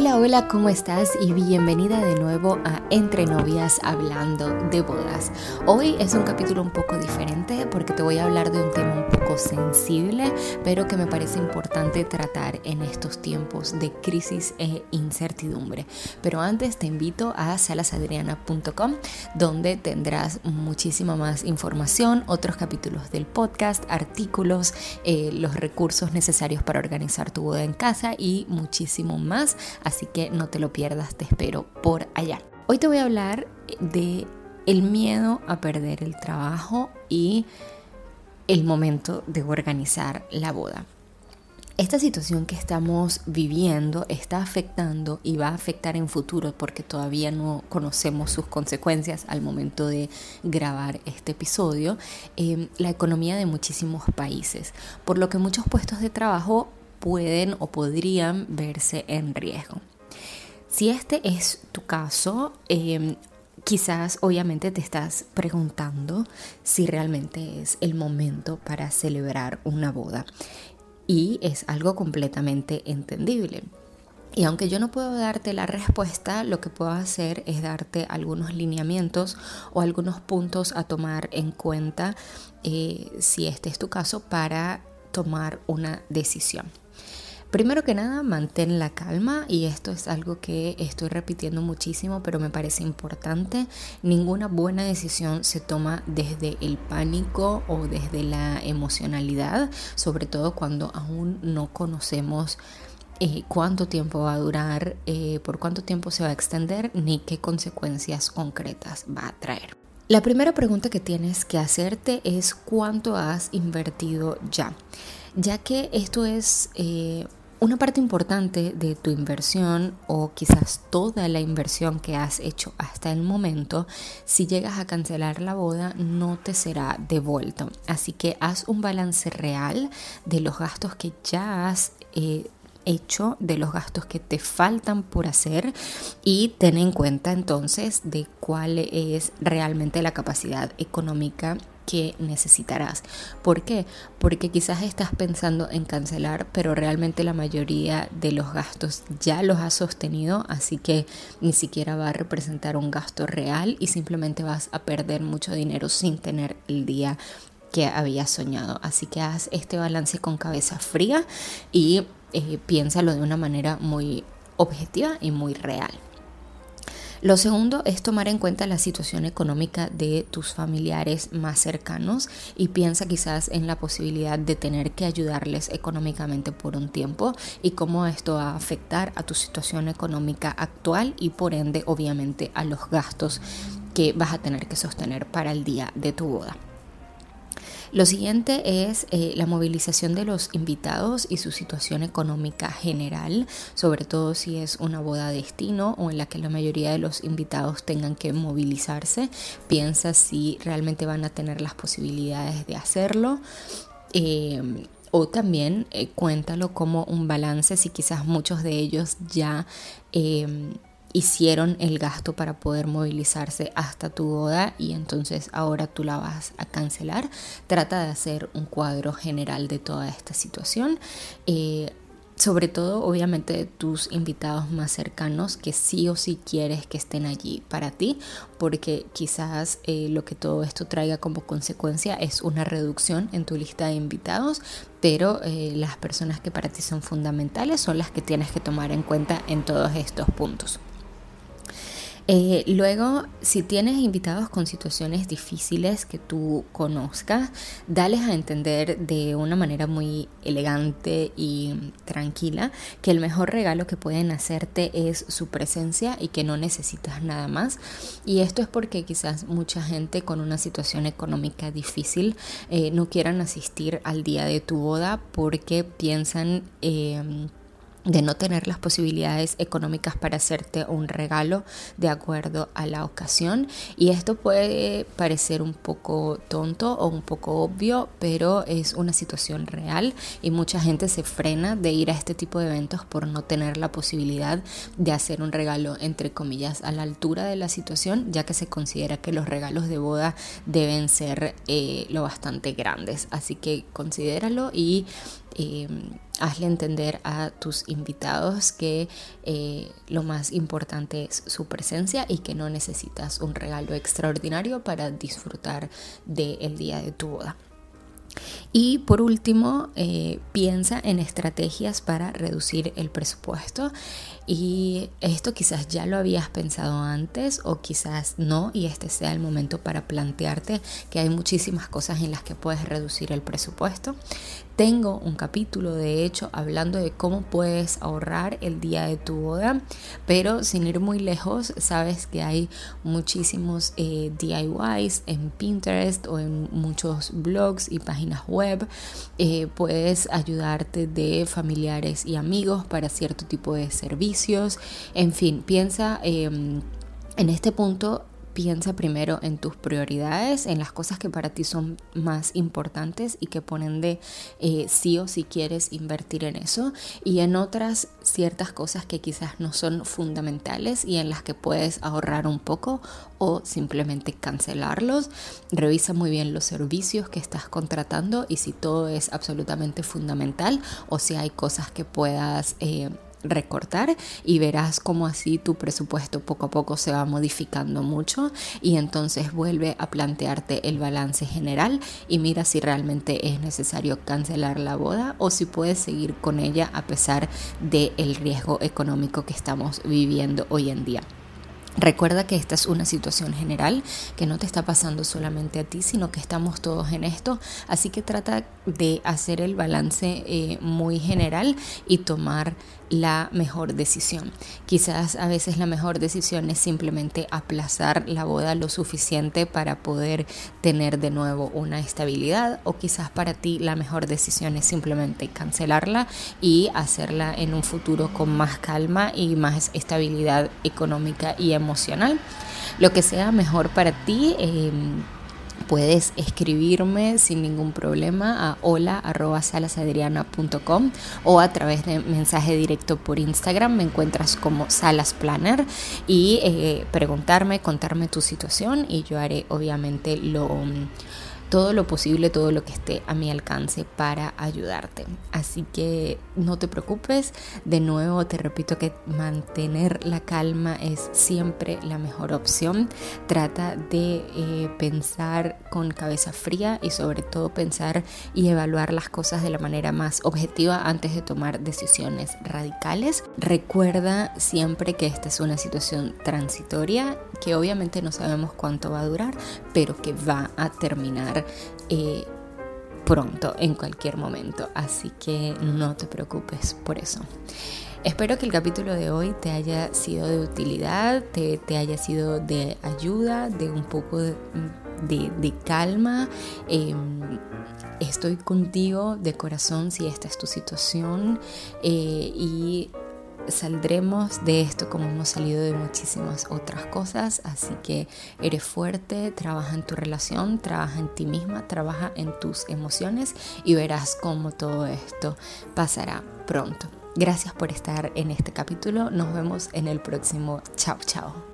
Hola, hola, ¿cómo estás? Y bienvenida de nuevo a Entre Novias Hablando de Bodas. Hoy es un capítulo un poco diferente porque te voy a hablar de un tema un poco sensible, pero que me parece importante tratar en estos tiempos de crisis e incertidumbre. Pero antes te invito a salasadriana.com, donde tendrás muchísima más información, otros capítulos del podcast, artículos, eh, los recursos necesarios para organizar tu boda en casa y muchísimo más así que no te lo pierdas, te espero por allá. Hoy te voy a hablar de el miedo a perder el trabajo y el momento de organizar la boda. Esta situación que estamos viviendo está afectando y va a afectar en futuro porque todavía no conocemos sus consecuencias al momento de grabar este episodio, eh, la economía de muchísimos países, por lo que muchos puestos de trabajo pueden o podrían verse en riesgo. Si este es tu caso, em, quizás obviamente te estás preguntando si realmente es el momento para celebrar una boda. Y es algo completamente entendible. Y aunque yo no puedo darte la respuesta, lo que puedo hacer es darte algunos lineamientos o algunos puntos a tomar en cuenta eh, si este es tu caso para tomar una decisión. Primero que nada, mantén la calma y esto es algo que estoy repitiendo muchísimo, pero me parece importante. Ninguna buena decisión se toma desde el pánico o desde la emocionalidad, sobre todo cuando aún no conocemos eh, cuánto tiempo va a durar, eh, por cuánto tiempo se va a extender, ni qué consecuencias concretas va a traer. La primera pregunta que tienes que hacerte es cuánto has invertido ya, ya que esto es eh, una parte importante de tu inversión o quizás toda la inversión que has hecho hasta el momento, si llegas a cancelar la boda no te será devuelto. Así que haz un balance real de los gastos que ya has eh, hecho, de los gastos que te faltan por hacer y ten en cuenta entonces de cuál es realmente la capacidad económica que necesitarás. ¿Por qué? Porque quizás estás pensando en cancelar, pero realmente la mayoría de los gastos ya los has sostenido, así que ni siquiera va a representar un gasto real y simplemente vas a perder mucho dinero sin tener el día que habías soñado. Así que haz este balance con cabeza fría y eh, piénsalo de una manera muy objetiva y muy real. Lo segundo es tomar en cuenta la situación económica de tus familiares más cercanos y piensa quizás en la posibilidad de tener que ayudarles económicamente por un tiempo y cómo esto va a afectar a tu situación económica actual y por ende obviamente a los gastos que vas a tener que sostener para el día de tu boda. Lo siguiente es eh, la movilización de los invitados y su situación económica general, sobre todo si es una boda de destino o en la que la mayoría de los invitados tengan que movilizarse. Piensa si realmente van a tener las posibilidades de hacerlo. Eh, o también eh, cuéntalo como un balance si quizás muchos de ellos ya hicieron el gasto para poder movilizarse hasta tu boda y entonces ahora tú la vas a cancelar. Trata de hacer un cuadro general de toda esta situación. Eh, sobre todo obviamente tus invitados más cercanos que sí o sí quieres que estén allí para ti porque quizás eh, lo que todo esto traiga como consecuencia es una reducción en tu lista de invitados pero eh, las personas que para ti son fundamentales son las que tienes que tomar en cuenta en todos estos puntos. Eh, luego, si tienes invitados con situaciones difíciles que tú conozcas, dales a entender de una manera muy elegante y tranquila que el mejor regalo que pueden hacerte es su presencia y que no necesitas nada más. Y esto es porque quizás mucha gente con una situación económica difícil eh, no quieran asistir al día de tu boda porque piensan... Eh, de no tener las posibilidades económicas para hacerte un regalo de acuerdo a la ocasión. Y esto puede parecer un poco tonto o un poco obvio pero es una situación real y mucha gente se frena de ir a este tipo de eventos por no tener la posibilidad de hacer un regalo entre comillas a la altura de la situación ya que se considera que los regalos de boda deben ser eh, lo bastante grandes. Así que considéralo y Em, hazle entender a tus invitados que eh, lo más importante es su presencia y que no necesitas un regalo extraordinario para disfrutar del día de tu boda. Y por último, eh, piensa en estrategias para reducir el presupuesto. Y esto quizás ya lo habías pensado antes o quizás no y este sea el momento para plantearte que hay muchísimas cosas en las que puedes reducir el presupuesto. Tengo un capítulo de hecho hablando de cómo puedes ahorrar el día de tu boda, pero sin ir muy lejos, sabes que hay muchísimos eh, DIYs en Pinterest o en muchos blogs y páginas web. Eh, puedes ayudarte de familiares y amigos para cierto tipo de En fin, piensa em, en este punto piensa primero en tus prioridades, en las cosas que para ti son más importantes y que ponen de eh, sí o si quieres invertir en eso y en otras ciertas cosas que quizás no son fundamentales y en las que puedes ahorrar un poco o simplemente cancelarlos. Revisa muy bien los servicios que estás contratando y si todo es absolutamente fundamental o si hay cosas que puedas... Eh, recortar y verás cómo así tu presupuesto poco a poco se va modificando mucho y entonces vuelve a plantearte el balance general y mira si realmente es necesario cancelar la boda o si puedes seguir con ella a pesar del el riesgo económico que estamos viviendo hoy en día. Recuerda que esta es una situación general, que no te está pasando solamente a ti, sino que estamos todos en esto. Así que trata de hacer el balance eh, muy general y tomar la mejor decisión. Quizás a veces la mejor decisión es simplemente aplazar la boda lo suficiente para poder tener de nuevo una estabilidad o quizás para ti la mejor decisión es simplemente cancelarla y hacerla en un futuro con más calma y más estabilidad económica y emocional. Lo que sea mejor para ti. Eh, puedes escribirme sin ningún problema a hola.salasadriana.com o a través de mensaje directo por Instagram. Me encuentras como Salas Planner y eh, preguntarme, contarme tu situación y yo haré obviamente lo todo lo posible, todo lo que esté a mi alcance para ayudarte. Así que no te preocupes, de nuevo te repito que mantener la calma es siempre la mejor opción. Trata de eh, pensar con cabeza fría y sobre todo pensar y evaluar las cosas de la manera más objetiva antes de tomar decisiones radicales. Recuerda siempre que esta es una situación transitoria, que obviamente no sabemos cuánto va a durar, pero que va a terminar eh, pronto, en cualquier momento. Así que no te preocupes por eso. Espero que el capítulo de hoy te haya sido de utilidad, te, haya sido de ayuda, de un poco de, calma. Em, estoy contigo de corazón si esta es tu situación eh, y saldremos de esto como hemos salido de muchísimas otras cosas, así que eres fuerte, trabaja en tu relación, trabaja en ti misma, trabaja en tus emociones y verás cómo todo esto pasará pronto. Gracias por estar en este capítulo, nos vemos en el próximo. Chao, chao.